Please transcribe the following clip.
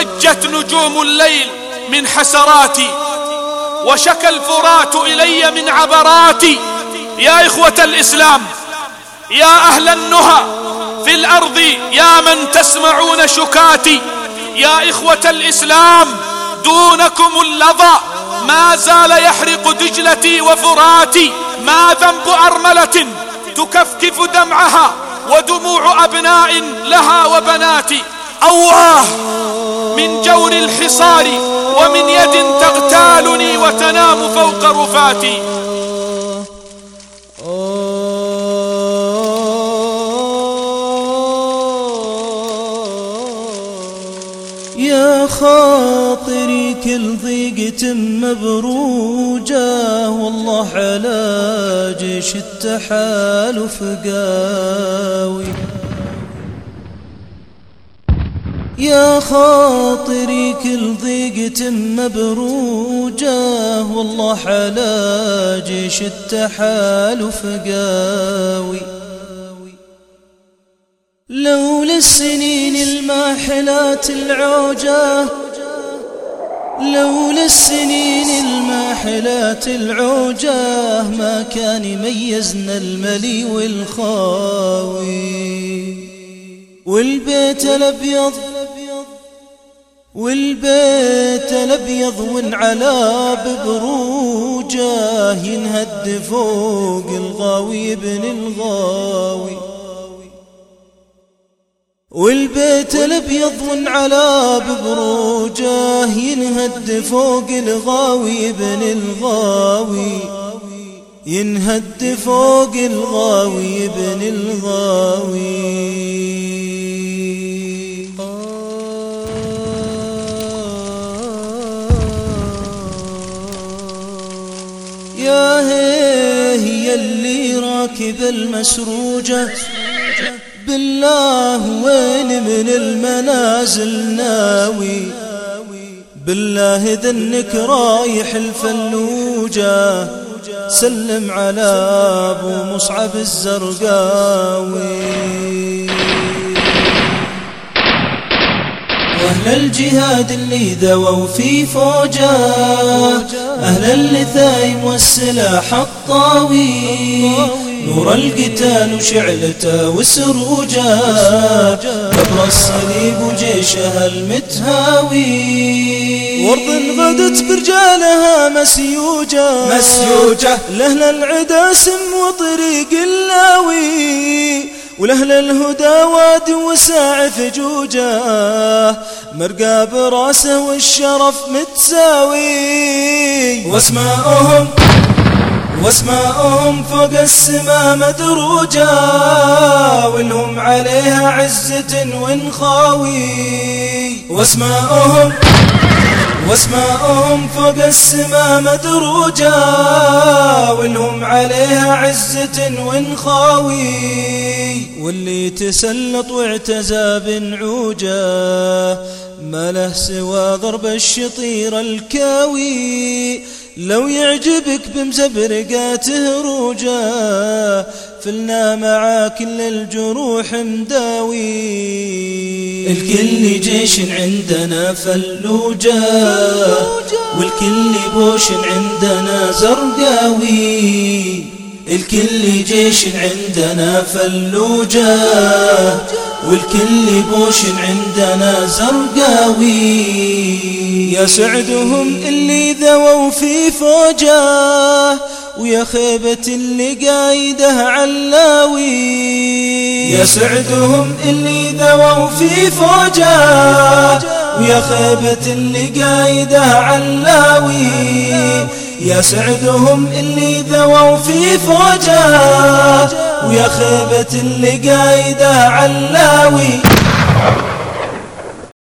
بكت نجوم الليل من حسراتي وشكى الفرات إلي من عبراتي. يا إخوة الإسلام يا أهل النهى في الأرض يا من تسمعون شكاتي. يا إخوة الإسلام دونكم اللظى ما زال يحرق دجلتي وفراتي. ما ذنب أرملة تكفكف دمعها ودموع أبناء لها وبنات أواه من جور الحصار ومن يد تغتالني وتنام فوق رفاتي. يا خاطري كل ضيقة مبروجة والله على جيش التحالف قاوي يا خاطري كل ضيقة مبروجة والله على جيش التحالف قاوي. لولا السنين الماحلات العوجة لولا السنين الماحلات العوجة ما كان يميزنا الملي والخاوي. والبيت الأبيض والبيت الأبيض وانعلى ببروجه ينهد فوق الغاوي ابن الغاوي. والبيت الأبيض وانعلى ببروجه ينهد فوق الغاوي ابن الغاوي. ينهد فوق الغاوي ابن الغاوي. يا هي اللي راكب المسروجة. بالله وين من المنازل ناوي؟ بالله ذنك رايح الفلوجة. سلم على أبو مصعب الزرقاوي. واهل الجهاد اللي ذووا في فوجه أهل اللثايم والسلاح الطاوي. نور القتال وشعلته وسروجه كبر الصليب وجيشها المتهاوي. وارض غدت برجالها مسيوجة مسيوجة لأهل العدا سم وطريق اللاوي. ولأهل الهدى واد وساع فجوجه مرقى براسه والشرف متساوي. واسماؤهم واسماءهم فوق السما مدروجة ولهم عليها عزة ونخاوي واسماءهم واسماءهم فوق السما مدروجة ولهم عليها عزة ونخاوي واللي تسلط واعتزى بنعوجة ما له سوى ضرب الشطير الكاوي. لو يعجبك بمزبرقاته روجه فلنا مع كل الجروح مداوي. الكل جيش عندنا فلوجة. والكل بوش عندنا زرقاوي. الكل جيش عندنا فلوجة. والكل بوش عندنا زرقاوي. يا سعدهم اللي ذووا في فوجة. ويا خيبة اللي قايده علاوي. يا سعدهم اللي ذووا في فوجه ويا خيبة اللي قايده علاوي. يا سعدهم اللي ذووا في فوجه ويا خيبة اللي قايده علاوي.